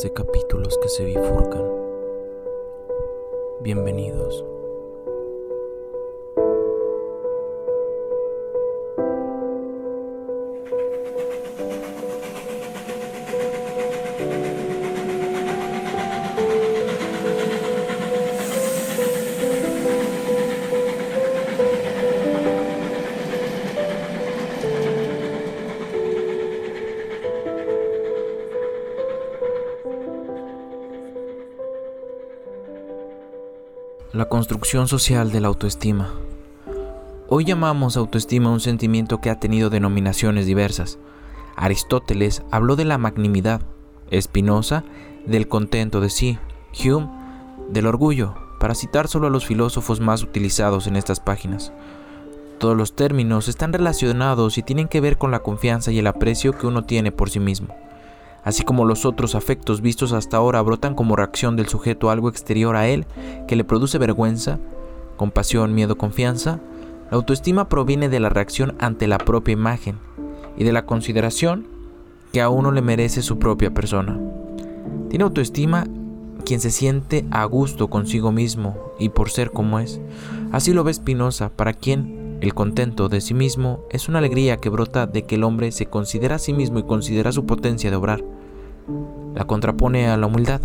de capítulos que se bifurcan. Bienvenidos. Construcción social de la autoestima. Hoy llamamos autoestima un sentimiento que ha tenido denominaciones diversas. Aristóteles habló de la magnanimidad, Spinoza del contento de sí, Hume del orgullo, para citar solo a los filósofos más utilizados en estas páginas. Todos los términos están relacionados y tienen que ver con la confianza y el aprecio que uno tiene por sí mismo así como los otros afectos vistos hasta ahora brotan como reacción del sujeto a algo exterior a él que le produce vergüenza, compasión, miedo, confianza, la autoestima proviene de la reacción ante la propia imagen y de la consideración que a uno le merece su propia persona. Tiene autoestima quien se siente a gusto consigo mismo y por ser como es. Así lo ve Spinoza, para quien el contento de sí mismo es una alegría que brota de que el hombre se considera a sí mismo y considera su potencia de obrar la contrapone a la humildad,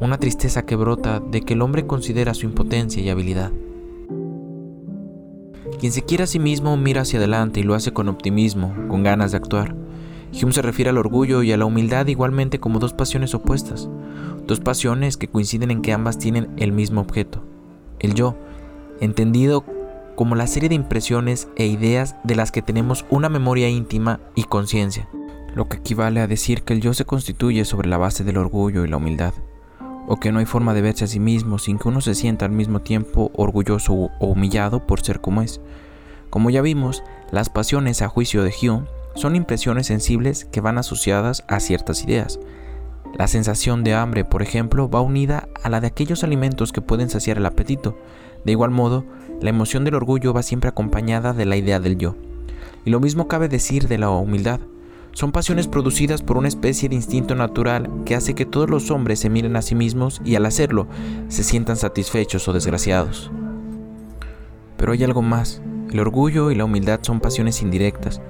una tristeza que brota de que el hombre considera su impotencia y habilidad. Quien se quiere a sí mismo mira hacia adelante y lo hace con optimismo, con ganas de actuar. Hume se refiere al orgullo y a la humildad igualmente como dos pasiones opuestas, dos pasiones que coinciden en que ambas tienen el mismo objeto, el yo, entendido como la serie de impresiones e ideas de las que tenemos una memoria íntima y conciencia lo que equivale a decir que el yo se constituye sobre la base del orgullo y la humildad, o que no hay forma de verse a sí mismo sin que uno se sienta al mismo tiempo orgulloso o humillado por ser como es. Como ya vimos, las pasiones a juicio de Hume son impresiones sensibles que van asociadas a ciertas ideas. La sensación de hambre, por ejemplo, va unida a la de aquellos alimentos que pueden saciar el apetito. De igual modo, la emoción del orgullo va siempre acompañada de la idea del yo. Y lo mismo cabe decir de la humildad. Son pasiones producidas por una especie de instinto natural que hace que todos los hombres se miren a sí mismos y al hacerlo se sientan satisfechos o desgraciados. Pero hay algo más. El orgullo y la humildad son pasiones indirectas.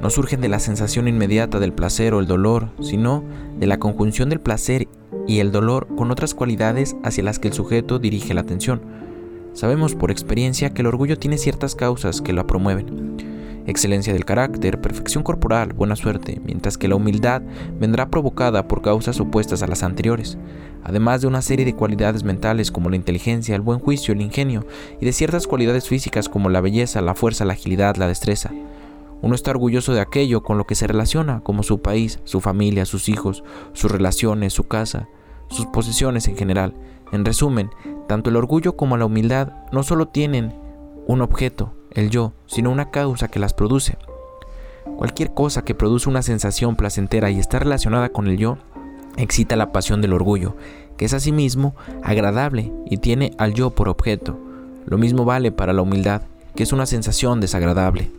No surgen de la sensación inmediata del placer o el dolor, sino de la conjunción del placer y el dolor con otras cualidades hacia las que el sujeto dirige la atención. Sabemos por experiencia que el orgullo tiene ciertas causas que la promueven excelencia del carácter, perfección corporal, buena suerte, mientras que la humildad vendrá provocada por causas opuestas a las anteriores, además de una serie de cualidades mentales como la inteligencia, el buen juicio, el ingenio, y de ciertas cualidades físicas como la belleza, la fuerza, la agilidad, la destreza. Uno está orgulloso de aquello con lo que se relaciona, como su país, su familia, sus hijos, sus relaciones, su casa, sus posesiones en general. En resumen, tanto el orgullo como la humildad no solo tienen un objeto, el yo, sino una causa que las produce. Cualquier cosa que produce una sensación placentera y está relacionada con el yo, excita la pasión del orgullo, que es asimismo agradable y tiene al yo por objeto. Lo mismo vale para la humildad, que es una sensación desagradable.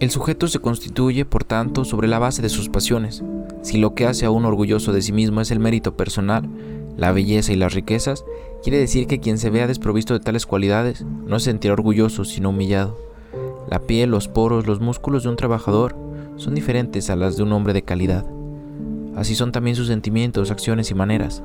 El sujeto se constituye, por tanto, sobre la base de sus pasiones. Si lo que hace a uno orgulloso de sí mismo es el mérito personal, la belleza y las riquezas, quiere decir que quien se vea desprovisto de tales cualidades no se sentirá orgulloso, sino humillado. La piel, los poros, los músculos de un trabajador son diferentes a las de un hombre de calidad. Así son también sus sentimientos, acciones y maneras.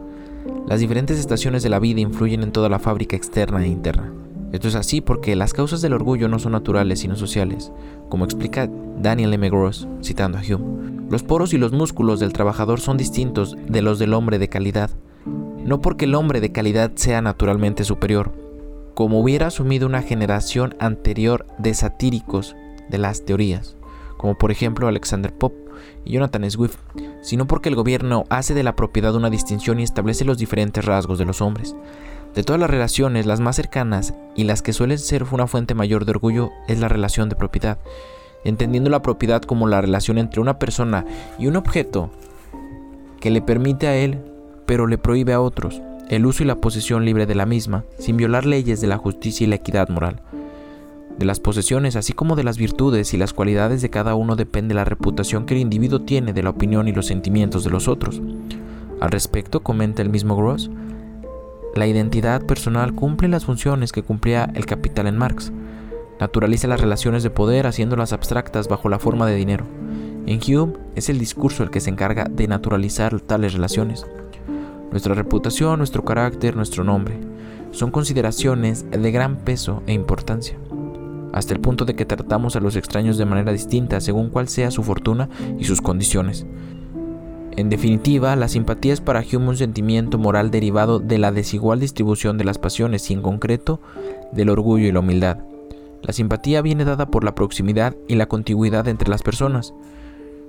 Las diferentes estaciones de la vida influyen en toda la fábrica externa e interna. Esto es así porque las causas del orgullo no son naturales sino sociales, como explica Daniel M. Gross, citando a Hume. Los poros y los músculos del trabajador son distintos de los del hombre de calidad, no porque el hombre de calidad sea naturalmente superior, como hubiera asumido una generación anterior de satíricos de las teorías, como por ejemplo Alexander Pope y Jonathan Swift, sino porque el gobierno hace de la propiedad una distinción y establece los diferentes rasgos de los hombres. De todas las relaciones, las más cercanas y las que suelen ser una fuente mayor de orgullo es la relación de propiedad, entendiendo la propiedad como la relación entre una persona y un objeto que le permite a él pero le prohíbe a otros el uso y la posesión libre de la misma, sin violar leyes de la justicia y la equidad moral. De las posesiones, así como de las virtudes y las cualidades de cada uno depende la reputación que el individuo tiene de la opinión y los sentimientos de los otros. Al respecto, comenta el mismo Gross, la identidad personal cumple las funciones que cumplía el capital en Marx. Naturaliza las relaciones de poder haciéndolas abstractas bajo la forma de dinero. En Hume es el discurso el que se encarga de naturalizar tales relaciones. Nuestra reputación, nuestro carácter, nuestro nombre son consideraciones de gran peso e importancia, hasta el punto de que tratamos a los extraños de manera distinta según cuál sea su fortuna y sus condiciones. En definitiva, la simpatía es para Hume un sentimiento moral derivado de la desigual distribución de las pasiones y en concreto del orgullo y la humildad. La simpatía viene dada por la proximidad y la contigüidad entre las personas.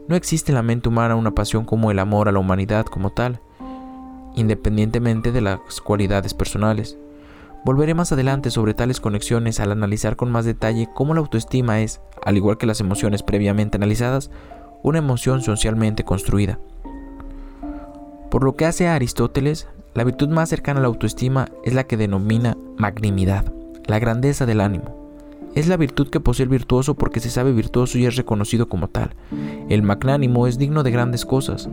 No existe en la mente humana una pasión como el amor a la humanidad como tal, independientemente de las cualidades personales. Volveré más adelante sobre tales conexiones al analizar con más detalle cómo la autoestima es, al igual que las emociones previamente analizadas, una emoción socialmente construida. Por lo que hace a Aristóteles, la virtud más cercana a la autoestima es la que denomina magnimidad, la grandeza del ánimo. Es la virtud que posee el virtuoso porque se sabe virtuoso y es reconocido como tal. El magnánimo es digno de grandes cosas,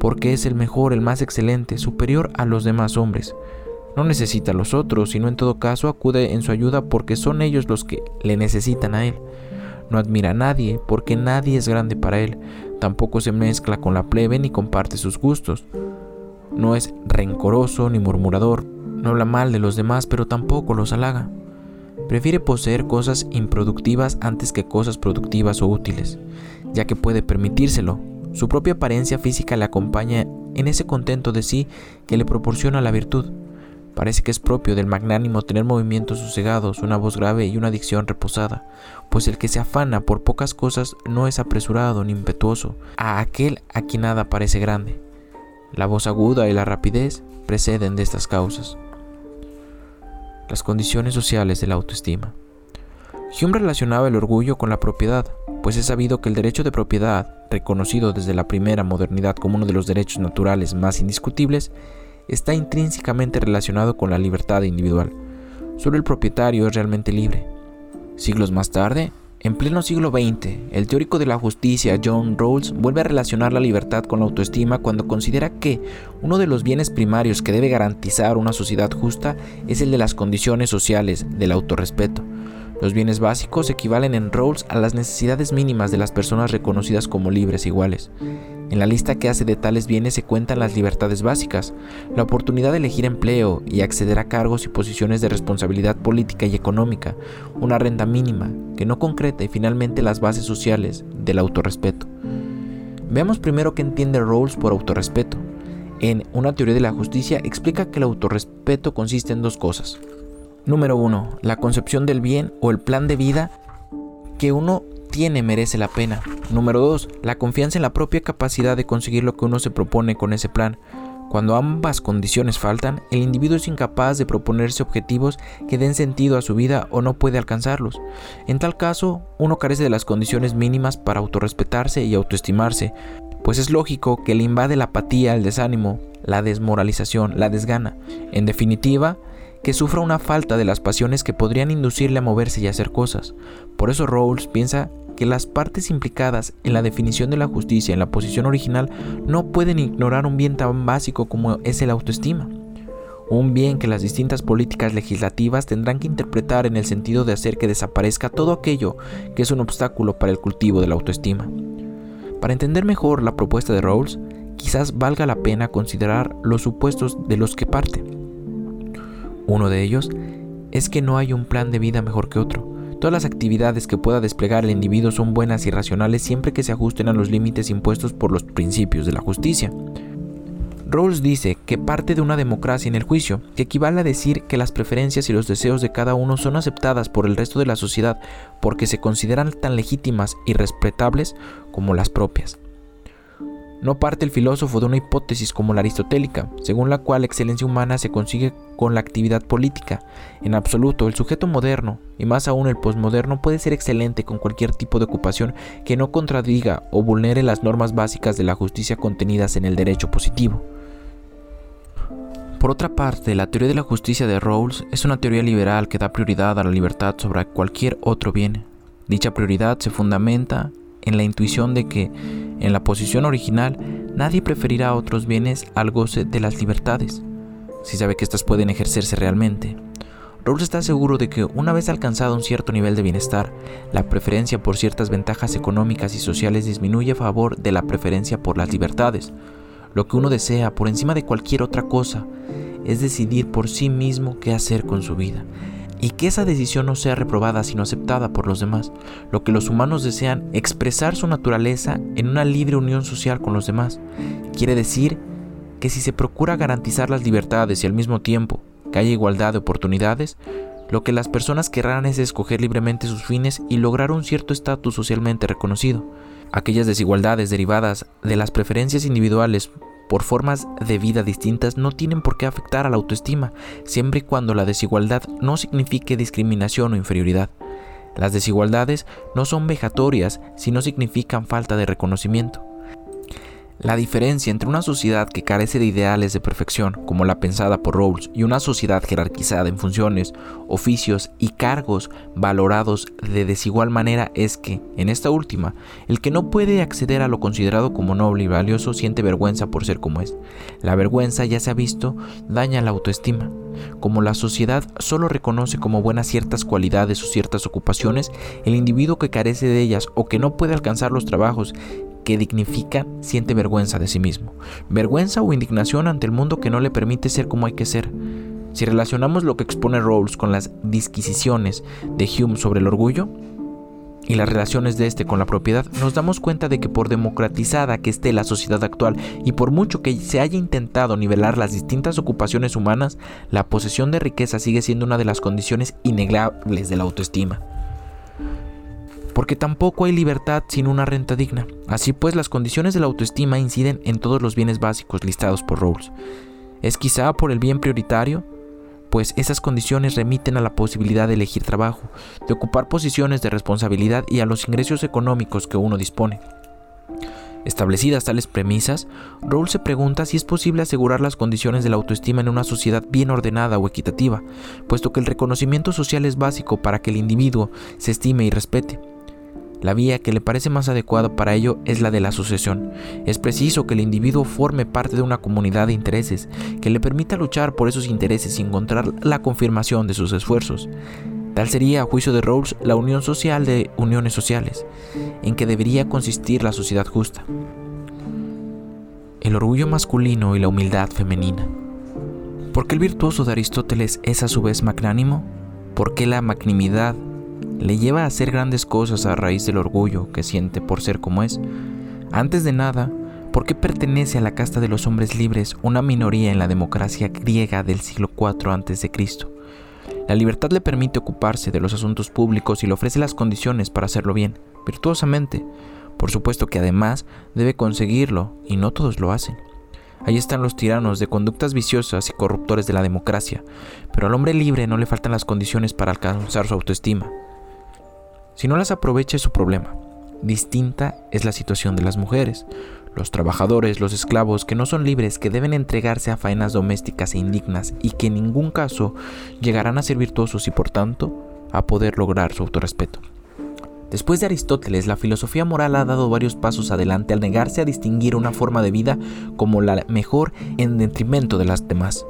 porque es el mejor, el más excelente, superior a los demás hombres. No necesita a los otros, sino en todo caso acude en su ayuda porque son ellos los que le necesitan a él. No admira a nadie porque nadie es grande para él. Tampoco se mezcla con la plebe ni comparte sus gustos. No es rencoroso ni murmurador, no habla mal de los demás, pero tampoco los halaga. Prefiere poseer cosas improductivas antes que cosas productivas o útiles, ya que puede permitírselo. Su propia apariencia física le acompaña en ese contento de sí que le proporciona la virtud. Parece que es propio del magnánimo tener movimientos sosegados, una voz grave y una dicción reposada, pues el que se afana por pocas cosas no es apresurado ni impetuoso, a aquel a quien nada parece grande. La voz aguda y la rapidez preceden de estas causas. Las condiciones sociales de la autoestima. Hume relacionaba el orgullo con la propiedad, pues es sabido que el derecho de propiedad, reconocido desde la primera modernidad como uno de los derechos naturales más indiscutibles, está intrínsecamente relacionado con la libertad individual. Solo el propietario es realmente libre. Siglos más tarde, en pleno siglo XX, el teórico de la justicia John Rawls vuelve a relacionar la libertad con la autoestima cuando considera que uno de los bienes primarios que debe garantizar una sociedad justa es el de las condiciones sociales, del autorrespeto. Los bienes básicos equivalen en Rawls a las necesidades mínimas de las personas reconocidas como libres iguales. En la lista que hace de tales bienes se cuentan las libertades básicas, la oportunidad de elegir empleo y acceder a cargos y posiciones de responsabilidad política y económica, una renta mínima, que no concreta y finalmente las bases sociales del autorrespeto. Veamos primero qué entiende Rawls por autorrespeto. En Una teoría de la justicia explica que el autorrespeto consiste en dos cosas. Número 1. La concepción del bien o el plan de vida que uno tiene merece la pena. Número 2. La confianza en la propia capacidad de conseguir lo que uno se propone con ese plan. Cuando ambas condiciones faltan, el individuo es incapaz de proponerse objetivos que den sentido a su vida o no puede alcanzarlos. En tal caso, uno carece de las condiciones mínimas para autorrespetarse y autoestimarse, pues es lógico que le invade la apatía, el desánimo, la desmoralización, la desgana. En definitiva, que sufra una falta de las pasiones que podrían inducirle a moverse y hacer cosas. Por eso Rawls piensa que las partes implicadas en la definición de la justicia en la posición original no pueden ignorar un bien tan básico como es el autoestima. Un bien que las distintas políticas legislativas tendrán que interpretar en el sentido de hacer que desaparezca todo aquello que es un obstáculo para el cultivo de la autoestima. Para entender mejor la propuesta de Rawls, quizás valga la pena considerar los supuestos de los que parte. Uno de ellos es que no hay un plan de vida mejor que otro. Todas las actividades que pueda desplegar el individuo son buenas y racionales siempre que se ajusten a los límites impuestos por los principios de la justicia. Rawls dice que parte de una democracia en el juicio, que equivale a decir que las preferencias y los deseos de cada uno son aceptadas por el resto de la sociedad porque se consideran tan legítimas y respetables como las propias. No parte el filósofo de una hipótesis como la aristotélica, según la cual la excelencia humana se consigue con la actividad política. En absoluto, el sujeto moderno, y más aún el posmoderno, puede ser excelente con cualquier tipo de ocupación que no contradiga o vulnere las normas básicas de la justicia contenidas en el derecho positivo. Por otra parte, la teoría de la justicia de Rawls es una teoría liberal que da prioridad a la libertad sobre cualquier otro bien. Dicha prioridad se fundamenta en la intuición de que, en la posición original, nadie preferirá a otros bienes al goce de las libertades, si sabe que éstas pueden ejercerse realmente. Rawls está seguro de que una vez alcanzado un cierto nivel de bienestar, la preferencia por ciertas ventajas económicas y sociales disminuye a favor de la preferencia por las libertades. Lo que uno desea por encima de cualquier otra cosa es decidir por sí mismo qué hacer con su vida y que esa decisión no sea reprobada sino aceptada por los demás. Lo que los humanos desean, expresar su naturaleza en una libre unión social con los demás. Quiere decir que si se procura garantizar las libertades y al mismo tiempo que haya igualdad de oportunidades, lo que las personas querrán es escoger libremente sus fines y lograr un cierto estatus socialmente reconocido. Aquellas desigualdades derivadas de las preferencias individuales por formas de vida distintas no tienen por qué afectar a la autoestima, siempre y cuando la desigualdad no signifique discriminación o inferioridad. Las desigualdades no son vejatorias si no significan falta de reconocimiento. La diferencia entre una sociedad que carece de ideales de perfección, como la pensada por Rawls, y una sociedad jerarquizada en funciones, oficios y cargos valorados de desigual manera es que, en esta última, el que no puede acceder a lo considerado como noble y valioso siente vergüenza por ser como es. La vergüenza, ya se ha visto, daña la autoestima. Como la sociedad solo reconoce como buenas ciertas cualidades o ciertas ocupaciones, el individuo que carece de ellas o que no puede alcanzar los trabajos que dignifica siente vergüenza de sí mismo, vergüenza o indignación ante el mundo que no le permite ser como hay que ser. Si relacionamos lo que expone Rawls con las disquisiciones de Hume sobre el orgullo y las relaciones de este con la propiedad, nos damos cuenta de que por democratizada que esté la sociedad actual y por mucho que se haya intentado nivelar las distintas ocupaciones humanas, la posesión de riqueza sigue siendo una de las condiciones innegables de la autoestima porque tampoco hay libertad sin una renta digna. Así pues, las condiciones de la autoestima inciden en todos los bienes básicos listados por Rawls. Es quizá por el bien prioritario, pues esas condiciones remiten a la posibilidad de elegir trabajo, de ocupar posiciones de responsabilidad y a los ingresos económicos que uno dispone. Establecidas tales premisas, Rawls se pregunta si es posible asegurar las condiciones de la autoestima en una sociedad bien ordenada o equitativa, puesto que el reconocimiento social es básico para que el individuo se estime y respete. La vía que le parece más adecuada para ello es la de la asociación. Es preciso que el individuo forme parte de una comunidad de intereses que le permita luchar por esos intereses y encontrar la confirmación de sus esfuerzos. Tal sería, a juicio de Rawls, la unión social de uniones sociales, en que debería consistir la sociedad justa. El orgullo masculino y la humildad femenina. ¿Por qué el virtuoso de Aristóteles es a su vez magnánimo? ¿Por qué la magnanimidad le lleva a hacer grandes cosas a raíz del orgullo que siente por ser como es. Antes de nada, ¿por qué pertenece a la casta de los hombres libres una minoría en la democracia griega del siglo IV a.C.? La libertad le permite ocuparse de los asuntos públicos y le ofrece las condiciones para hacerlo bien, virtuosamente. Por supuesto que además debe conseguirlo, y no todos lo hacen. Ahí están los tiranos de conductas viciosas y corruptores de la democracia, pero al hombre libre no le faltan las condiciones para alcanzar su autoestima. Si no las aprovecha es su problema. Distinta es la situación de las mujeres, los trabajadores, los esclavos que no son libres, que deben entregarse a faenas domésticas e indignas y que en ningún caso llegarán a ser virtuosos y por tanto a poder lograr su autorrespeto. Después de Aristóteles, la filosofía moral ha dado varios pasos adelante al negarse a distinguir una forma de vida como la mejor en detrimento de las demás.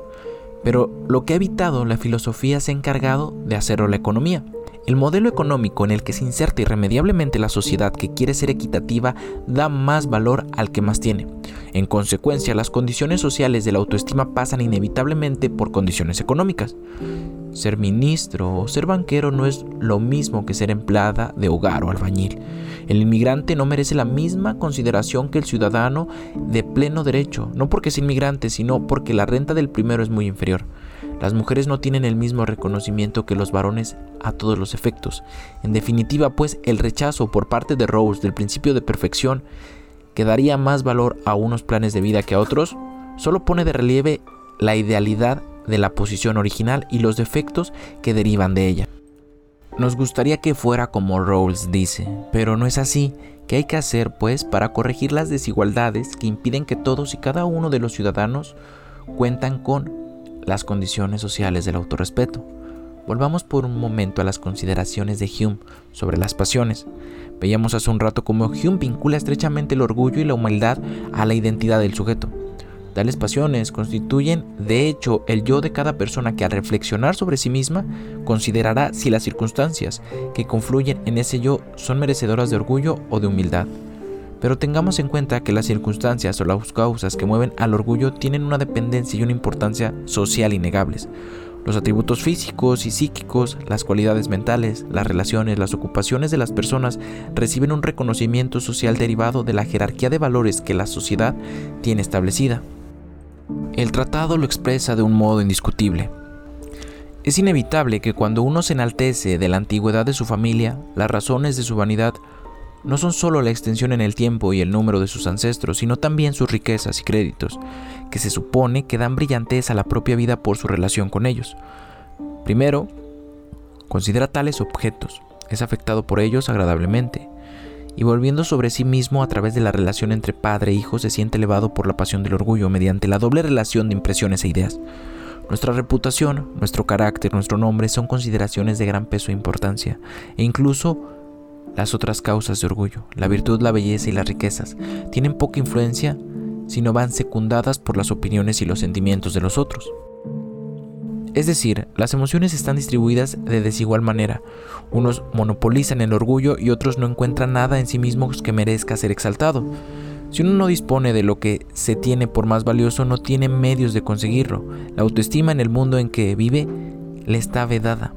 Pero lo que ha evitado la filosofía se ha encargado de hacerlo la economía. El modelo económico en el que se inserta irremediablemente la sociedad que quiere ser equitativa da más valor al que más tiene. En consecuencia, las condiciones sociales de la autoestima pasan inevitablemente por condiciones económicas. Ser ministro o ser banquero no es lo mismo que ser empleada de hogar o albañil. El inmigrante no merece la misma consideración que el ciudadano de pleno derecho, no porque es inmigrante, sino porque la renta del primero es muy inferior. Las mujeres no tienen el mismo reconocimiento que los varones a todos los efectos. En definitiva, pues, el rechazo por parte de Rose del principio de perfección, que daría más valor a unos planes de vida que a otros, solo pone de relieve la idealidad de la posición original y los defectos que derivan de ella. Nos gustaría que fuera como Rawls dice, pero no es así. ¿Qué hay que hacer, pues, para corregir las desigualdades que impiden que todos y cada uno de los ciudadanos cuentan con las condiciones sociales del autorrespeto. Volvamos por un momento a las consideraciones de Hume sobre las pasiones. Veíamos hace un rato cómo Hume vincula estrechamente el orgullo y la humildad a la identidad del sujeto. Tales pasiones constituyen, de hecho, el yo de cada persona que al reflexionar sobre sí misma considerará si las circunstancias que confluyen en ese yo son merecedoras de orgullo o de humildad. Pero tengamos en cuenta que las circunstancias o las causas que mueven al orgullo tienen una dependencia y una importancia social innegables. Los atributos físicos y psíquicos, las cualidades mentales, las relaciones, las ocupaciones de las personas reciben un reconocimiento social derivado de la jerarquía de valores que la sociedad tiene establecida. El tratado lo expresa de un modo indiscutible. Es inevitable que cuando uno se enaltece de la antigüedad de su familia, las razones de su vanidad no son solo la extensión en el tiempo y el número de sus ancestros, sino también sus riquezas y créditos, que se supone que dan brillantez a la propia vida por su relación con ellos. Primero, considera tales objetos, es afectado por ellos agradablemente, y volviendo sobre sí mismo a través de la relación entre padre e hijo se siente elevado por la pasión del orgullo mediante la doble relación de impresiones e ideas. Nuestra reputación, nuestro carácter, nuestro nombre son consideraciones de gran peso e importancia, e incluso las otras causas de orgullo, la virtud, la belleza y las riquezas, tienen poca influencia si no van secundadas por las opiniones y los sentimientos de los otros. Es decir, las emociones están distribuidas de desigual manera. Unos monopolizan el orgullo y otros no encuentran nada en sí mismos que merezca ser exaltado. Si uno no dispone de lo que se tiene por más valioso, no tiene medios de conseguirlo. La autoestima en el mundo en que vive le está vedada.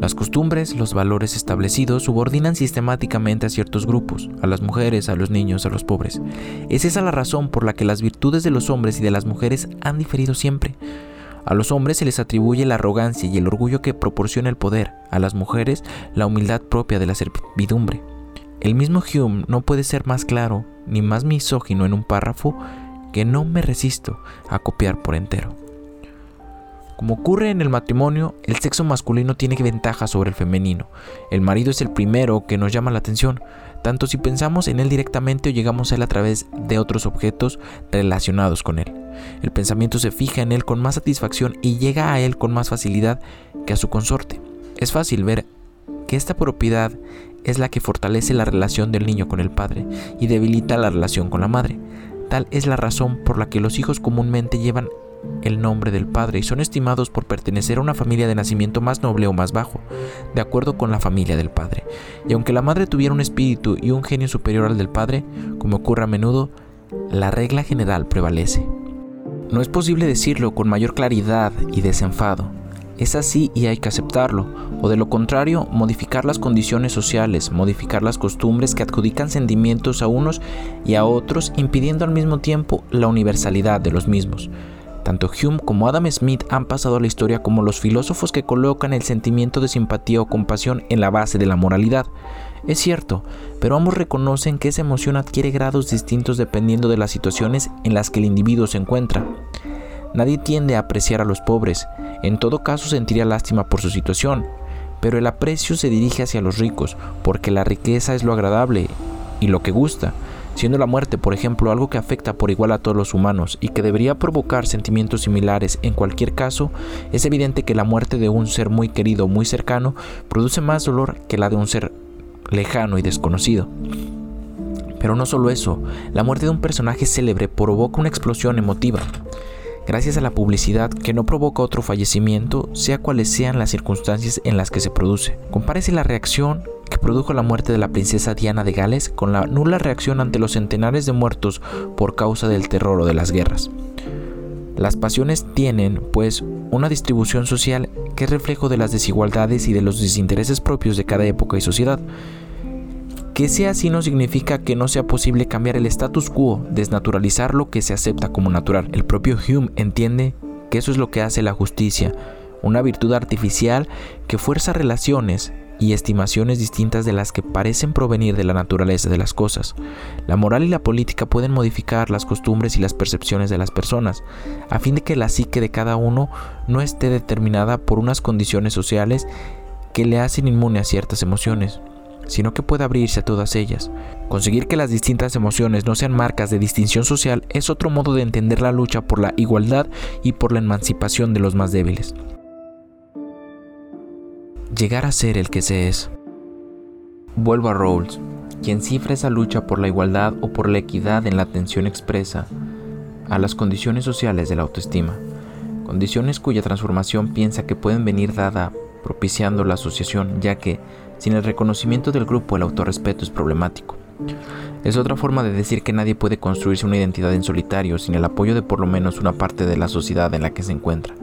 Las costumbres, los valores establecidos subordinan sistemáticamente a ciertos grupos, a las mujeres, a los niños, a los pobres. Es esa la razón por la que las virtudes de los hombres y de las mujeres han diferido siempre. A los hombres se les atribuye la arrogancia y el orgullo que proporciona el poder, a las mujeres la humildad propia de la servidumbre. El mismo Hume no puede ser más claro ni más misógino en un párrafo que no me resisto a copiar por entero. Como ocurre en el matrimonio, el sexo masculino tiene ventaja sobre el femenino. El marido es el primero que nos llama la atención, tanto si pensamos en él directamente o llegamos a él a través de otros objetos relacionados con él. El pensamiento se fija en él con más satisfacción y llega a él con más facilidad que a su consorte. Es fácil ver que esta propiedad es la que fortalece la relación del niño con el padre y debilita la relación con la madre. Tal es la razón por la que los hijos comúnmente llevan el nombre del padre y son estimados por pertenecer a una familia de nacimiento más noble o más bajo, de acuerdo con la familia del padre. Y aunque la madre tuviera un espíritu y un genio superior al del padre, como ocurre a menudo, la regla general prevalece. No es posible decirlo con mayor claridad y desenfado. Es así y hay que aceptarlo, o de lo contrario, modificar las condiciones sociales, modificar las costumbres que adjudican sentimientos a unos y a otros, impidiendo al mismo tiempo la universalidad de los mismos. Tanto Hume como Adam Smith han pasado a la historia como los filósofos que colocan el sentimiento de simpatía o compasión en la base de la moralidad. Es cierto, pero ambos reconocen que esa emoción adquiere grados distintos dependiendo de las situaciones en las que el individuo se encuentra. Nadie tiende a apreciar a los pobres, en todo caso sentiría lástima por su situación, pero el aprecio se dirige hacia los ricos, porque la riqueza es lo agradable y lo que gusta, siendo la muerte, por ejemplo, algo que afecta por igual a todos los humanos y que debería provocar sentimientos similares en cualquier caso, es evidente que la muerte de un ser muy querido, muy cercano, produce más dolor que la de un ser lejano y desconocido. Pero no solo eso, la muerte de un personaje célebre provoca una explosión emotiva. Gracias a la publicidad que no provoca otro fallecimiento, sea cuales sean las circunstancias en las que se produce. Compárese la reacción que produjo la muerte de la princesa Diana de Gales con la nula reacción ante los centenares de muertos por causa del terror o de las guerras. Las pasiones tienen, pues, una distribución social que es reflejo de las desigualdades y de los desintereses propios de cada época y sociedad. Que sea así no significa que no sea posible cambiar el status quo, desnaturalizar lo que se acepta como natural. El propio Hume entiende que eso es lo que hace la justicia, una virtud artificial que fuerza relaciones y estimaciones distintas de las que parecen provenir de la naturaleza de las cosas. La moral y la política pueden modificar las costumbres y las percepciones de las personas, a fin de que la psique de cada uno no esté determinada por unas condiciones sociales que le hacen inmune a ciertas emociones. Sino que puede abrirse a todas ellas. Conseguir que las distintas emociones no sean marcas de distinción social es otro modo de entender la lucha por la igualdad y por la emancipación de los más débiles. Llegar a ser el que se es. Vuelvo a Rawls, quien cifra esa lucha por la igualdad o por la equidad en la atención expresa a las condiciones sociales de la autoestima, condiciones cuya transformación piensa que pueden venir dada propiciando la asociación, ya que sin el reconocimiento del grupo el autorrespeto es problemático. Es otra forma de decir que nadie puede construirse una identidad en solitario sin el apoyo de por lo menos una parte de la sociedad en la que se encuentra.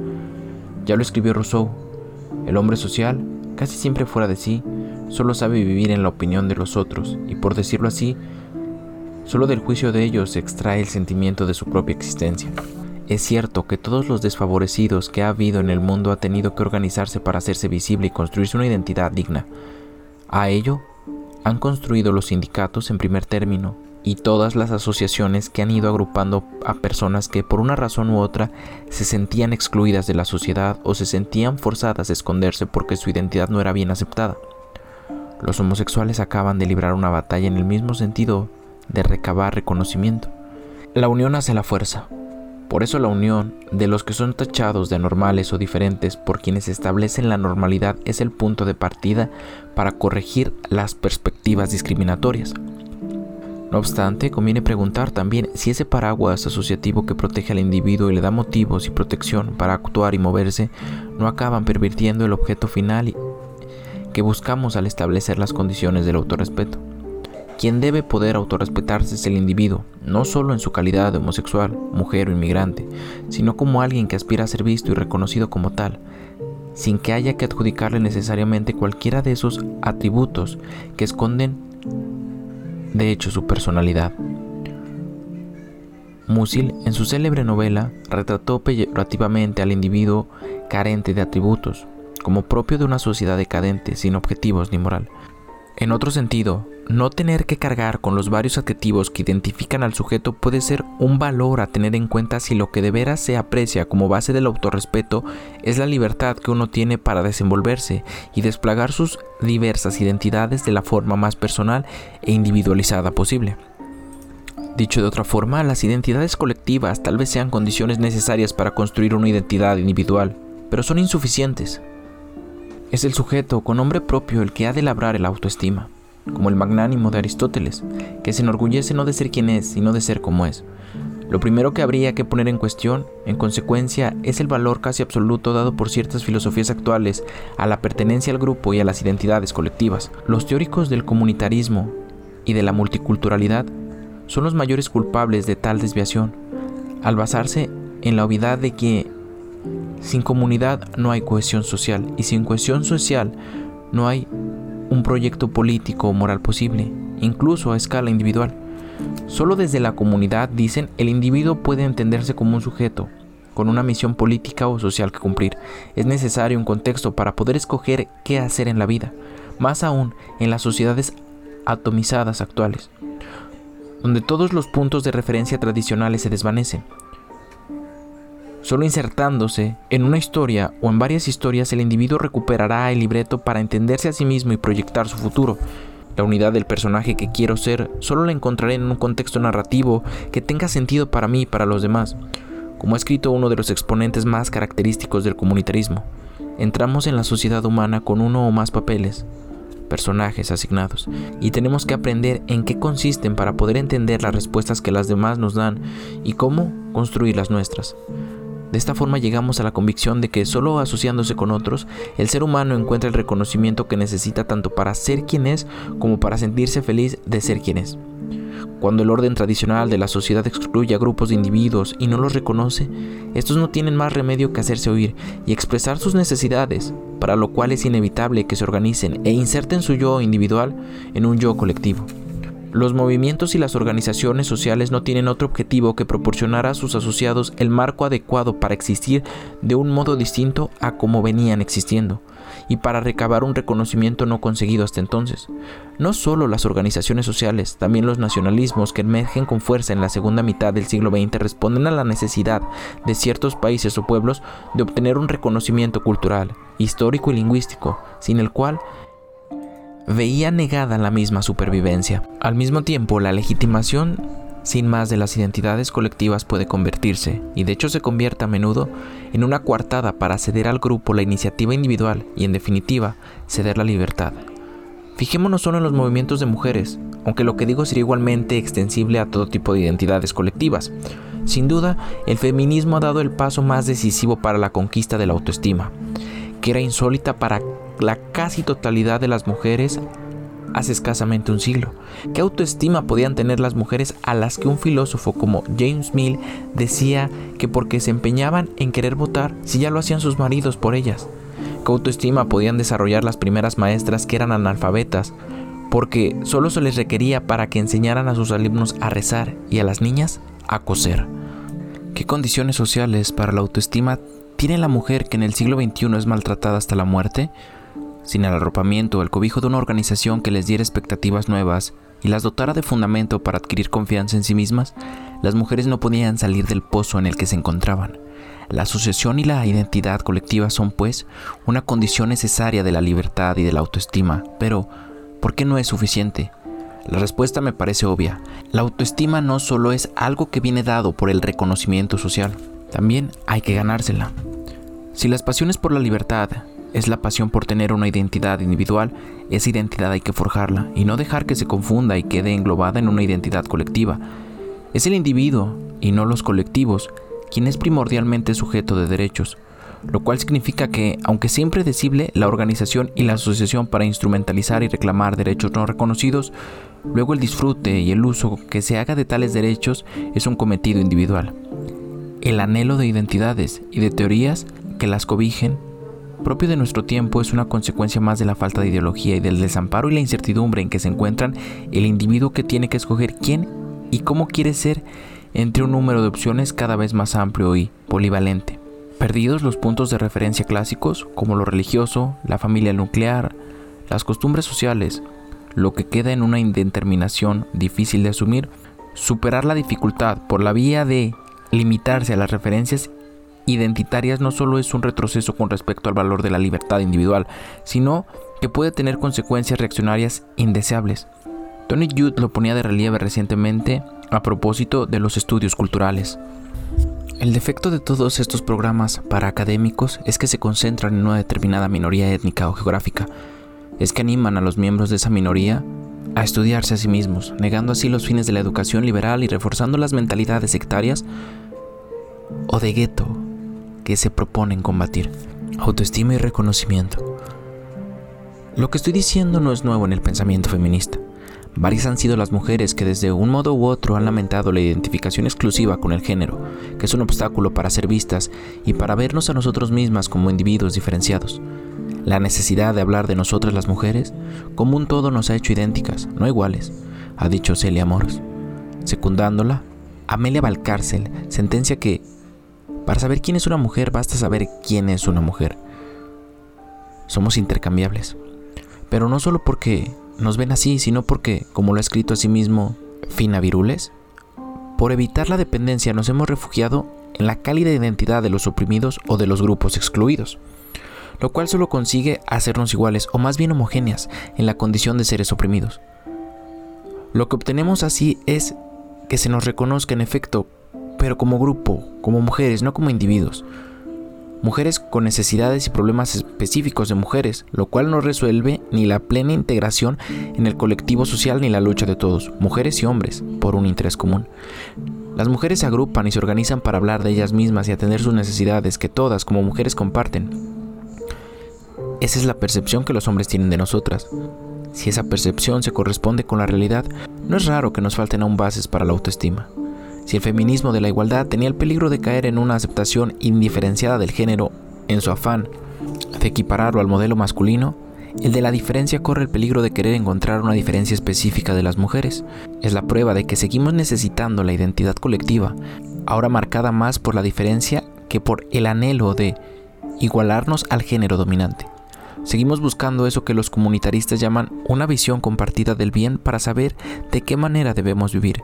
Ya lo escribió Rousseau, el hombre social, casi siempre fuera de sí, solo sabe vivir en la opinión de los otros y por decirlo así, Solo del juicio de ellos se extrae el sentimiento de su propia existencia. Es cierto que todos los desfavorecidos que ha habido en el mundo ha tenido que organizarse para hacerse visible y construirse una identidad digna. A ello han construido los sindicatos en primer término y todas las asociaciones que han ido agrupando a personas que por una razón u otra se sentían excluidas de la sociedad o se sentían forzadas a esconderse porque su identidad no era bien aceptada. Los homosexuales acaban de librar una batalla en el mismo sentido de recabar reconocimiento. La unión hace la fuerza. Por eso la unión de los que son tachados de anormales o diferentes por quienes establecen la normalidad es el punto de partida para corregir las perspectivas discriminatorias. No obstante, conviene preguntar también si ese paraguas asociativo que protege al individuo y le da motivos y protección para actuar y moverse no acaban pervirtiendo el objeto final que buscamos al establecer las condiciones del autorrespeto. Quien debe poder autorrespetarse es el individuo, no solo en su calidad de homosexual, mujer o inmigrante, sino como alguien que aspira a ser visto y reconocido como tal, sin que haya que adjudicarle necesariamente cualquiera de esos atributos que esconden de hecho su personalidad. Musil, en su célebre novela, retrató peyorativamente al individuo carente de atributos, como propio de una sociedad decadente, sin objetivos ni moral. En otro sentido, no tener que cargar con los varios adjetivos que identifican al sujeto puede ser un valor a tener en cuenta si lo que de veras se aprecia como base del autorrespeto es la libertad que uno tiene para desenvolverse y desplegar sus diversas identidades de la forma más personal e individualizada posible. Dicho de otra forma, las identidades colectivas tal vez sean condiciones necesarias para construir una identidad individual, pero son insuficientes. Es el sujeto con nombre propio el que ha de labrar el autoestima como el magnánimo de Aristóteles, que se enorgullece no de ser quien es, sino de ser como es. Lo primero que habría que poner en cuestión, en consecuencia, es el valor casi absoluto dado por ciertas filosofías actuales a la pertenencia al grupo y a las identidades colectivas. Los teóricos del comunitarismo y de la multiculturalidad son los mayores culpables de tal desviación, al basarse en la obviedad de que sin comunidad no hay cohesión social y sin cohesión social no hay un proyecto político o moral posible, incluso a escala individual. Solo desde la comunidad, dicen, el individuo puede entenderse como un sujeto, con una misión política o social que cumplir. Es necesario un contexto para poder escoger qué hacer en la vida, más aún en las sociedades atomizadas actuales, donde todos los puntos de referencia tradicionales se desvanecen. Solo insertándose en una historia o en varias historias el individuo recuperará el libreto para entenderse a sí mismo y proyectar su futuro. La unidad del personaje que quiero ser solo la encontraré en un contexto narrativo que tenga sentido para mí y para los demás. Como ha escrito uno de los exponentes más característicos del comunitarismo, entramos en la sociedad humana con uno o más papeles, personajes asignados, y tenemos que aprender en qué consisten para poder entender las respuestas que las demás nos dan y cómo construir las nuestras. De esta forma llegamos a la convicción de que solo asociándose con otros, el ser humano encuentra el reconocimiento que necesita tanto para ser quien es como para sentirse feliz de ser quien es. Cuando el orden tradicional de la sociedad excluye a grupos de individuos y no los reconoce, estos no tienen más remedio que hacerse oír y expresar sus necesidades, para lo cual es inevitable que se organicen e inserten su yo individual en un yo colectivo. Los movimientos y las organizaciones sociales no tienen otro objetivo que proporcionar a sus asociados el marco adecuado para existir de un modo distinto a como venían existiendo y para recabar un reconocimiento no conseguido hasta entonces. No solo las organizaciones sociales, también los nacionalismos que emergen con fuerza en la segunda mitad del siglo XX responden a la necesidad de ciertos países o pueblos de obtener un reconocimiento cultural, histórico y lingüístico, sin el cual veía negada la misma supervivencia. Al mismo tiempo, la legitimación sin más de las identidades colectivas puede convertirse, y de hecho se convierte a menudo, en una coartada para ceder al grupo la iniciativa individual y en definitiva ceder la libertad. Fijémonos solo en los movimientos de mujeres, aunque lo que digo sería igualmente extensible a todo tipo de identidades colectivas. Sin duda, el feminismo ha dado el paso más decisivo para la conquista de la autoestima, que era insólita para la casi totalidad de las mujeres hace escasamente un siglo. ¿Qué autoestima podían tener las mujeres a las que un filósofo como James Mill decía que porque se empeñaban en querer votar si ya lo hacían sus maridos por ellas? ¿Qué autoestima podían desarrollar las primeras maestras que eran analfabetas? Porque solo se les requería para que enseñaran a sus alumnos a rezar y a las niñas a coser. ¿Qué condiciones sociales para la autoestima tiene la mujer que en el siglo XXI es maltratada hasta la muerte? Sin el arropamiento o el cobijo de una organización que les diera expectativas nuevas y las dotara de fundamento para adquirir confianza en sí mismas, las mujeres no podían salir del pozo en el que se encontraban. La asociación y la identidad colectiva son, pues, una condición necesaria de la libertad y de la autoestima, pero ¿por qué no es suficiente? La respuesta me parece obvia. La autoestima no solo es algo que viene dado por el reconocimiento social, también hay que ganársela. Si las pasiones por la libertad es la pasión por tener una identidad individual, esa identidad hay que forjarla y no dejar que se confunda y quede englobada en una identidad colectiva. Es el individuo, y no los colectivos, quien es primordialmente sujeto de derechos, lo cual significa que, aunque sea impredecible, la organización y la asociación para instrumentalizar y reclamar derechos no reconocidos Luego el disfrute y el uso que se haga de tales derechos es un cometido individual. El anhelo de identidades y de teorías que las cobijen, propio de nuestro tiempo, es una consecuencia más de la falta de ideología y del desamparo y la incertidumbre en que se encuentran el individuo que tiene que escoger quién y cómo quiere ser entre un número de opciones cada vez más amplio y polivalente. Perdidos los puntos de referencia clásicos como lo religioso, la familia nuclear, las costumbres sociales, lo que queda en una indeterminación difícil de asumir, superar la dificultad por la vía de limitarse a las referencias identitarias no solo es un retroceso con respecto al valor de la libertad individual, sino que puede tener consecuencias reaccionarias indeseables. Tony Judd lo ponía de relieve recientemente a propósito de los estudios culturales. El defecto de todos estos programas para académicos es que se concentran en una determinada minoría étnica o geográfica, es que animan a los miembros de esa minoría a estudiarse a sí mismos, negando así los fines de la educación liberal y reforzando las mentalidades sectarias o de gueto que se proponen combatir. Autoestima y reconocimiento. Lo que estoy diciendo no es nuevo en el pensamiento feminista. Varias han sido las mujeres que desde un modo u otro han lamentado la identificación exclusiva con el género, que es un obstáculo para ser vistas y para vernos a nosotros mismas como individuos diferenciados. La necesidad de hablar de nosotras las mujeres como un todo nos ha hecho idénticas, no iguales, ha dicho Celia Moros. Secundándola, Amelia Valcárcel sentencia que para saber quién es una mujer basta saber quién es una mujer. Somos intercambiables, pero no solo porque nos ven así, sino porque, como lo ha escrito a sí mismo Fina Virules, por evitar la dependencia nos hemos refugiado en la cálida identidad de los oprimidos o de los grupos excluidos lo cual solo consigue hacernos iguales o más bien homogéneas en la condición de seres oprimidos. Lo que obtenemos así es que se nos reconozca en efecto, pero como grupo, como mujeres, no como individuos. Mujeres con necesidades y problemas específicos de mujeres, lo cual no resuelve ni la plena integración en el colectivo social ni la lucha de todos, mujeres y hombres, por un interés común. Las mujeres se agrupan y se organizan para hablar de ellas mismas y atender sus necesidades que todas como mujeres comparten, esa es la percepción que los hombres tienen de nosotras. Si esa percepción se corresponde con la realidad, no es raro que nos falten aún bases para la autoestima. Si el feminismo de la igualdad tenía el peligro de caer en una aceptación indiferenciada del género en su afán de equipararlo al modelo masculino, el de la diferencia corre el peligro de querer encontrar una diferencia específica de las mujeres. Es la prueba de que seguimos necesitando la identidad colectiva, ahora marcada más por la diferencia que por el anhelo de igualarnos al género dominante. Seguimos buscando eso que los comunitaristas llaman una visión compartida del bien para saber de qué manera debemos vivir.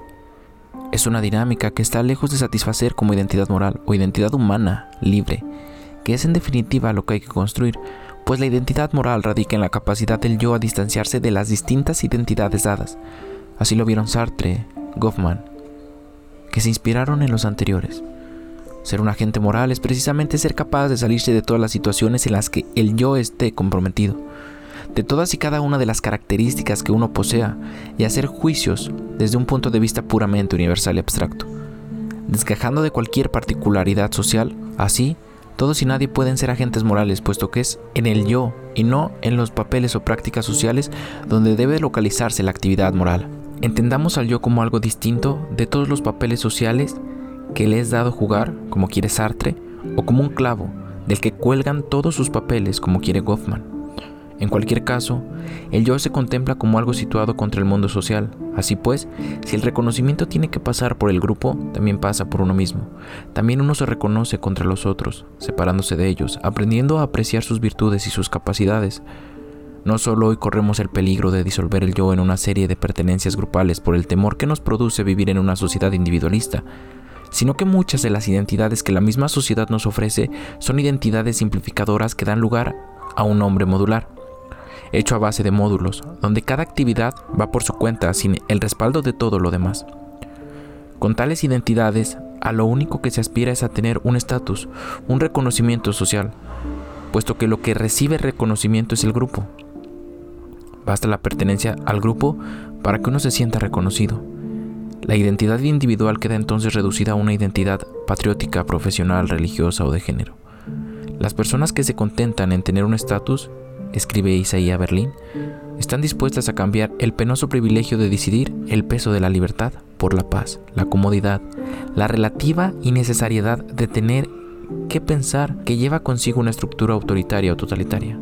Es una dinámica que está lejos de satisfacer como identidad moral o identidad humana, libre, que es en definitiva lo que hay que construir, pues la identidad moral radica en la capacidad del yo a distanciarse de las distintas identidades dadas. Así lo vieron Sartre, Goffman, que se inspiraron en los anteriores. Ser un agente moral es precisamente ser capaz de salirse de todas las situaciones en las que el yo esté comprometido, de todas y cada una de las características que uno posea y hacer juicios desde un punto de vista puramente universal y abstracto, desgajando de cualquier particularidad social, así todos y nadie pueden ser agentes morales, puesto que es en el yo y no en los papeles o prácticas sociales donde debe localizarse la actividad moral. Entendamos al yo como algo distinto de todos los papeles sociales que le es dado jugar, como quiere Sartre, o como un clavo del que cuelgan todos sus papeles, como quiere Goffman. En cualquier caso, el yo se contempla como algo situado contra el mundo social. Así pues, si el reconocimiento tiene que pasar por el grupo, también pasa por uno mismo. También uno se reconoce contra los otros, separándose de ellos, aprendiendo a apreciar sus virtudes y sus capacidades. No solo hoy corremos el peligro de disolver el yo en una serie de pertenencias grupales por el temor que nos produce vivir en una sociedad individualista, sino que muchas de las identidades que la misma sociedad nos ofrece son identidades simplificadoras que dan lugar a un hombre modular hecho a base de módulos, donde cada actividad va por su cuenta sin el respaldo de todo lo demás. Con tales identidades, a lo único que se aspira es a tener un estatus, un reconocimiento social, puesto que lo que recibe reconocimiento es el grupo. Basta la pertenencia al grupo para que uno se sienta reconocido. La identidad individual queda entonces reducida a una identidad patriótica, profesional, religiosa o de género. Las personas que se contentan en tener un estatus escribe Isaías Berlín, están dispuestas a cambiar el penoso privilegio de decidir el peso de la libertad por la paz, la comodidad, la relativa innecesariedad de tener que pensar que lleva consigo una estructura autoritaria o totalitaria.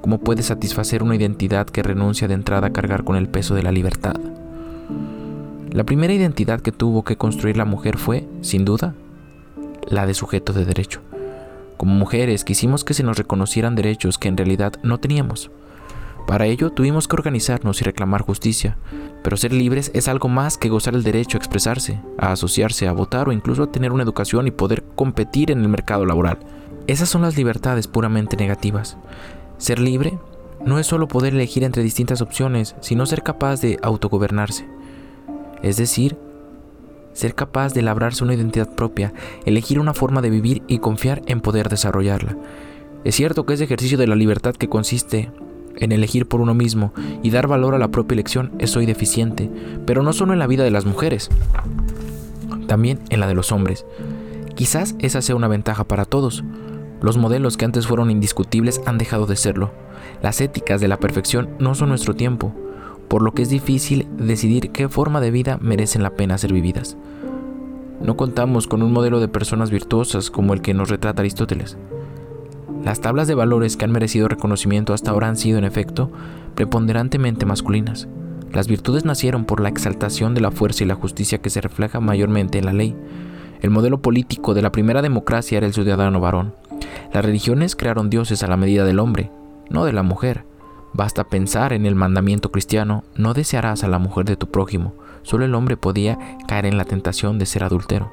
¿Cómo puede satisfacer una identidad que renuncia de entrada a cargar con el peso de la libertad? La primera identidad que tuvo que construir la mujer fue, sin duda, la de sujeto de derecho. Como mujeres quisimos que se nos reconocieran derechos que en realidad no teníamos. Para ello tuvimos que organizarnos y reclamar justicia, pero ser libres es algo más que gozar el derecho a expresarse, a asociarse, a votar o incluso a tener una educación y poder competir en el mercado laboral. Esas son las libertades puramente negativas. Ser libre no es solo poder elegir entre distintas opciones, sino ser capaz de autogobernarse. Es decir, ser capaz de labrarse una identidad propia, elegir una forma de vivir y confiar en poder desarrollarla. Es cierto que ese ejercicio de la libertad que consiste en elegir por uno mismo y dar valor a la propia elección es hoy deficiente, pero no solo en la vida de las mujeres, también en la de los hombres. Quizás esa sea una ventaja para todos. Los modelos que antes fueron indiscutibles han dejado de serlo. Las éticas de la perfección no son nuestro tiempo por lo que es difícil decidir qué forma de vida merecen la pena ser vividas. No contamos con un modelo de personas virtuosas como el que nos retrata Aristóteles. Las tablas de valores que han merecido reconocimiento hasta ahora han sido, en efecto, preponderantemente masculinas. Las virtudes nacieron por la exaltación de la fuerza y la justicia que se refleja mayormente en la ley. El modelo político de la primera democracia era el ciudadano varón. Las religiones crearon dioses a la medida del hombre, no de la mujer. Basta pensar en el mandamiento cristiano, no desearás a la mujer de tu prójimo. Solo el hombre podía caer en la tentación de ser adúltero.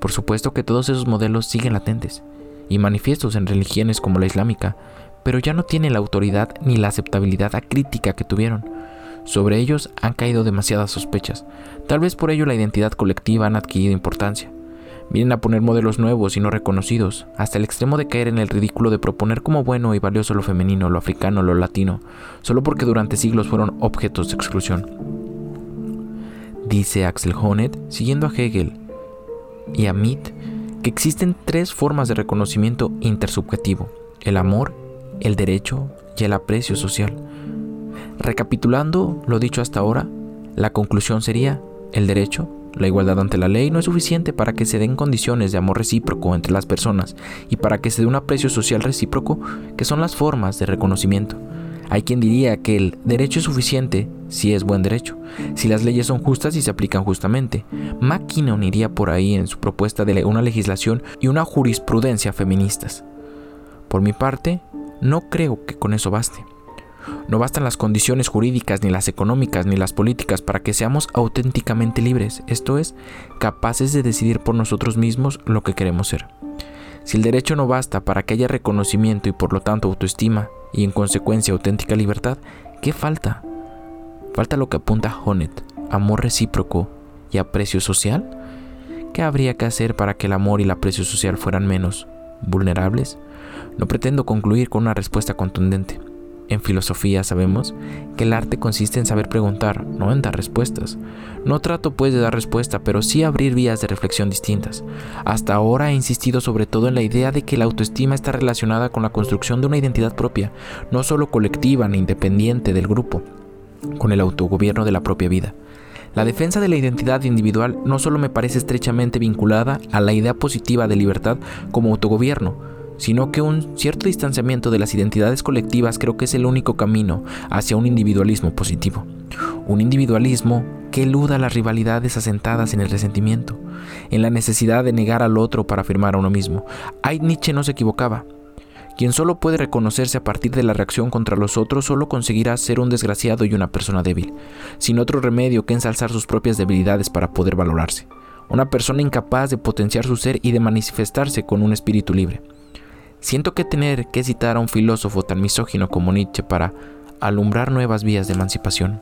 Por supuesto que todos esos modelos siguen latentes y manifiestos en religiones como la islámica, pero ya no tienen la autoridad ni la aceptabilidad acrítica que tuvieron. Sobre ellos han caído demasiadas sospechas. Tal vez por ello la identidad colectiva han adquirido importancia. Vienen a poner modelos nuevos y no reconocidos, hasta el extremo de caer en el ridículo de proponer como bueno y valioso lo femenino, lo africano, lo latino, solo porque durante siglos fueron objetos de exclusión. Dice Axel Honneth, siguiendo a Hegel y a Mitt, que existen tres formas de reconocimiento intersubjetivo, el amor, el derecho y el aprecio social. Recapitulando lo dicho hasta ahora, la conclusión sería el derecho, la igualdad ante la ley no es suficiente para que se den condiciones de amor recíproco entre las personas y para que se dé un aprecio social recíproco, que son las formas de reconocimiento. Hay quien diría que el derecho es suficiente si es buen derecho, si las leyes son justas y se aplican justamente. McKinnon iría por ahí en su propuesta de una legislación y una jurisprudencia feministas. Por mi parte, no creo que con eso baste. No bastan las condiciones jurídicas, ni las económicas, ni las políticas para que seamos auténticamente libres, esto es, capaces de decidir por nosotros mismos lo que queremos ser. Si el derecho no basta para que haya reconocimiento y por lo tanto autoestima y en consecuencia auténtica libertad, ¿qué falta? Falta lo que apunta Honet, amor recíproco y aprecio social. ¿Qué habría que hacer para que el amor y el aprecio social fueran menos vulnerables? No pretendo concluir con una respuesta contundente. En filosofía sabemos que el arte consiste en saber preguntar, no en dar respuestas. No trato pues de dar respuesta, pero sí abrir vías de reflexión distintas. Hasta ahora he insistido sobre todo en la idea de que la autoestima está relacionada con la construcción de una identidad propia, no solo colectiva ni independiente del grupo, con el autogobierno de la propia vida. La defensa de la identidad individual no solo me parece estrechamente vinculada a la idea positiva de libertad como autogobierno, sino que un cierto distanciamiento de las identidades colectivas creo que es el único camino hacia un individualismo positivo. Un individualismo que eluda las rivalidades asentadas en el resentimiento, en la necesidad de negar al otro para afirmar a uno mismo. Ay, Nietzsche no se equivocaba. Quien solo puede reconocerse a partir de la reacción contra los otros solo conseguirá ser un desgraciado y una persona débil, sin otro remedio que ensalzar sus propias debilidades para poder valorarse. Una persona incapaz de potenciar su ser y de manifestarse con un espíritu libre. Siento que tener que citar a un filósofo tan misógino como Nietzsche para alumbrar nuevas vías de emancipación.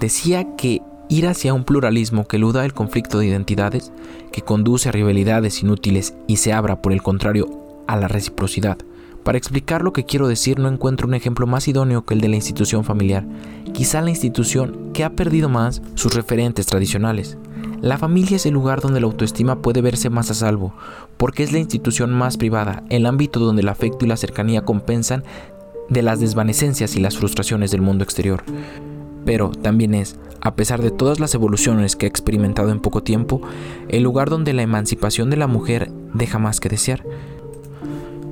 Decía que ir hacia un pluralismo que eluda el conflicto de identidades, que conduce a rivalidades inútiles y se abra, por el contrario, a la reciprocidad. Para explicar lo que quiero decir no encuentro un ejemplo más idóneo que el de la institución familiar, quizá la institución que ha perdido más sus referentes tradicionales, la familia es el lugar donde la autoestima puede verse más a salvo, porque es la institución más privada, el ámbito donde el afecto y la cercanía compensan de las desvanecencias y las frustraciones del mundo exterior. Pero también es, a pesar de todas las evoluciones que ha experimentado en poco tiempo, el lugar donde la emancipación de la mujer deja más que desear.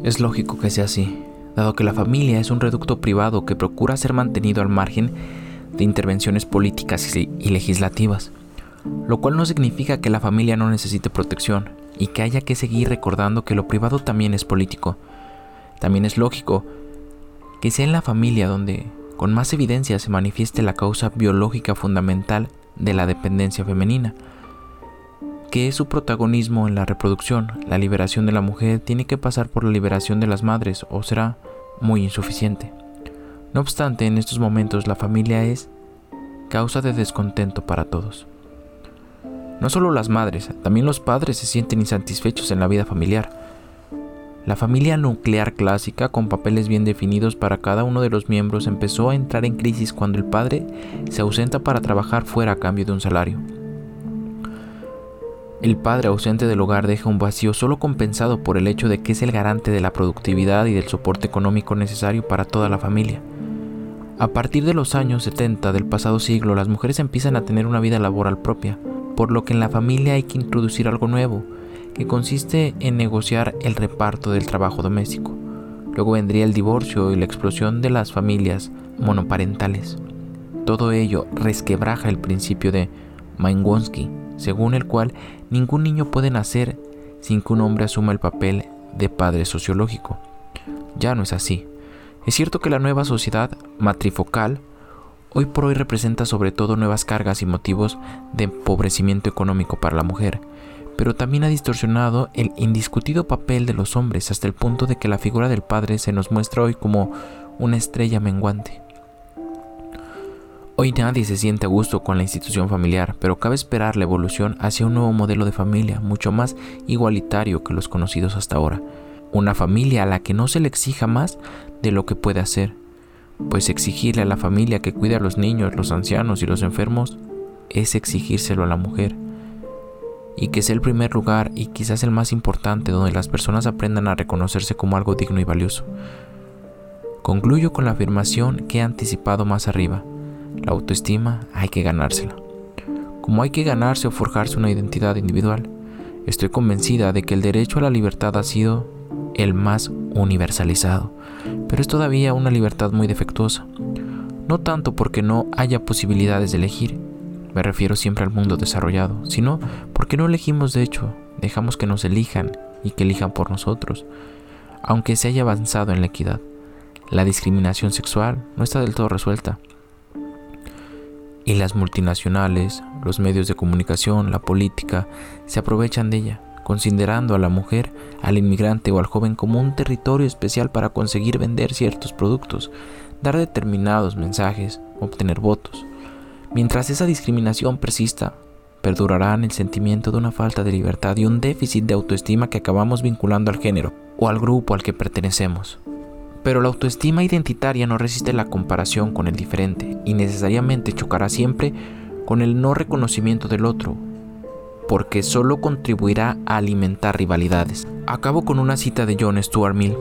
Es lógico que sea así, dado que la familia es un reducto privado que procura ser mantenido al margen de intervenciones políticas y legislativas lo cual no significa que la familia no necesite protección y que haya que seguir recordando que lo privado también es político. También es lógico que sea en la familia donde con más evidencia se manifieste la causa biológica fundamental de la dependencia femenina, que es su protagonismo en la reproducción. La liberación de la mujer tiene que pasar por la liberación de las madres o será muy insuficiente. No obstante, en estos momentos la familia es causa de descontento para todos. No solo las madres, también los padres se sienten insatisfechos en la vida familiar. La familia nuclear clásica, con papeles bien definidos para cada uno de los miembros, empezó a entrar en crisis cuando el padre se ausenta para trabajar fuera a cambio de un salario. El padre ausente del hogar deja un vacío solo compensado por el hecho de que es el garante de la productividad y del soporte económico necesario para toda la familia. A partir de los años 70 del pasado siglo, las mujeres empiezan a tener una vida laboral propia, por lo que en la familia hay que introducir algo nuevo, que consiste en negociar el reparto del trabajo doméstico. Luego vendría el divorcio y la explosión de las familias monoparentales. Todo ello resquebraja el principio de Maingonsky, según el cual ningún niño puede nacer sin que un hombre asuma el papel de padre sociológico. Ya no es así. Es cierto que la nueva sociedad matrifocal hoy por hoy representa sobre todo nuevas cargas y motivos de empobrecimiento económico para la mujer, pero también ha distorsionado el indiscutido papel de los hombres hasta el punto de que la figura del padre se nos muestra hoy como una estrella menguante. Hoy nadie se siente a gusto con la institución familiar, pero cabe esperar la evolución hacia un nuevo modelo de familia mucho más igualitario que los conocidos hasta ahora. Una familia a la que no se le exija más de lo que puede hacer, pues exigirle a la familia que cuide a los niños, los ancianos y los enfermos es exigírselo a la mujer. Y que sea el primer lugar y quizás el más importante donde las personas aprendan a reconocerse como algo digno y valioso. Concluyo con la afirmación que he anticipado más arriba. La autoestima hay que ganársela. Como hay que ganarse o forjarse una identidad individual, estoy convencida de que el derecho a la libertad ha sido el más universalizado pero es todavía una libertad muy defectuosa. No tanto porque no haya posibilidades de elegir, me refiero siempre al mundo desarrollado, sino porque no elegimos de hecho, dejamos que nos elijan y que elijan por nosotros, aunque se haya avanzado en la equidad. La discriminación sexual no está del todo resuelta. Y las multinacionales, los medios de comunicación, la política, se aprovechan de ella considerando a la mujer, al inmigrante o al joven como un territorio especial para conseguir vender ciertos productos, dar determinados mensajes, obtener votos. Mientras esa discriminación persista, perdurarán el sentimiento de una falta de libertad y un déficit de autoestima que acabamos vinculando al género o al grupo al que pertenecemos. Pero la autoestima identitaria no resiste la comparación con el diferente y necesariamente chocará siempre con el no reconocimiento del otro, porque solo contribuirá a alimentar rivalidades. Acabo con una cita de John Stuart Mill,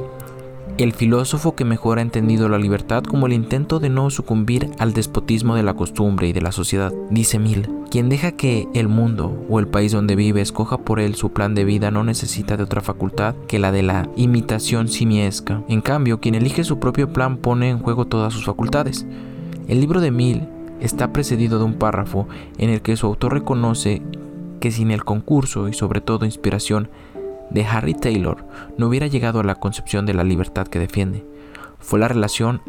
el filósofo que mejor ha entendido la libertad como el intento de no sucumbir al despotismo de la costumbre y de la sociedad. Dice Mill, quien deja que el mundo o el país donde vive escoja por él su plan de vida no necesita de otra facultad que la de la imitación simiesca. En cambio, quien elige su propio plan pone en juego todas sus facultades. El libro de Mill está precedido de un párrafo en el que su autor reconoce que sin el concurso y sobre todo inspiración de Harry Taylor no hubiera llegado a la concepción de la libertad que defiende. Fue la relación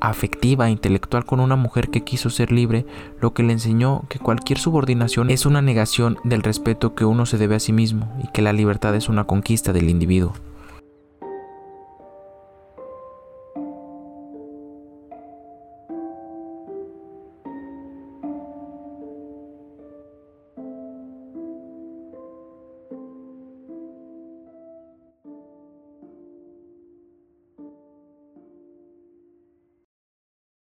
afectiva e intelectual con una mujer que quiso ser libre lo que le enseñó que cualquier subordinación es una negación del respeto que uno se debe a sí mismo y que la libertad es una conquista del individuo.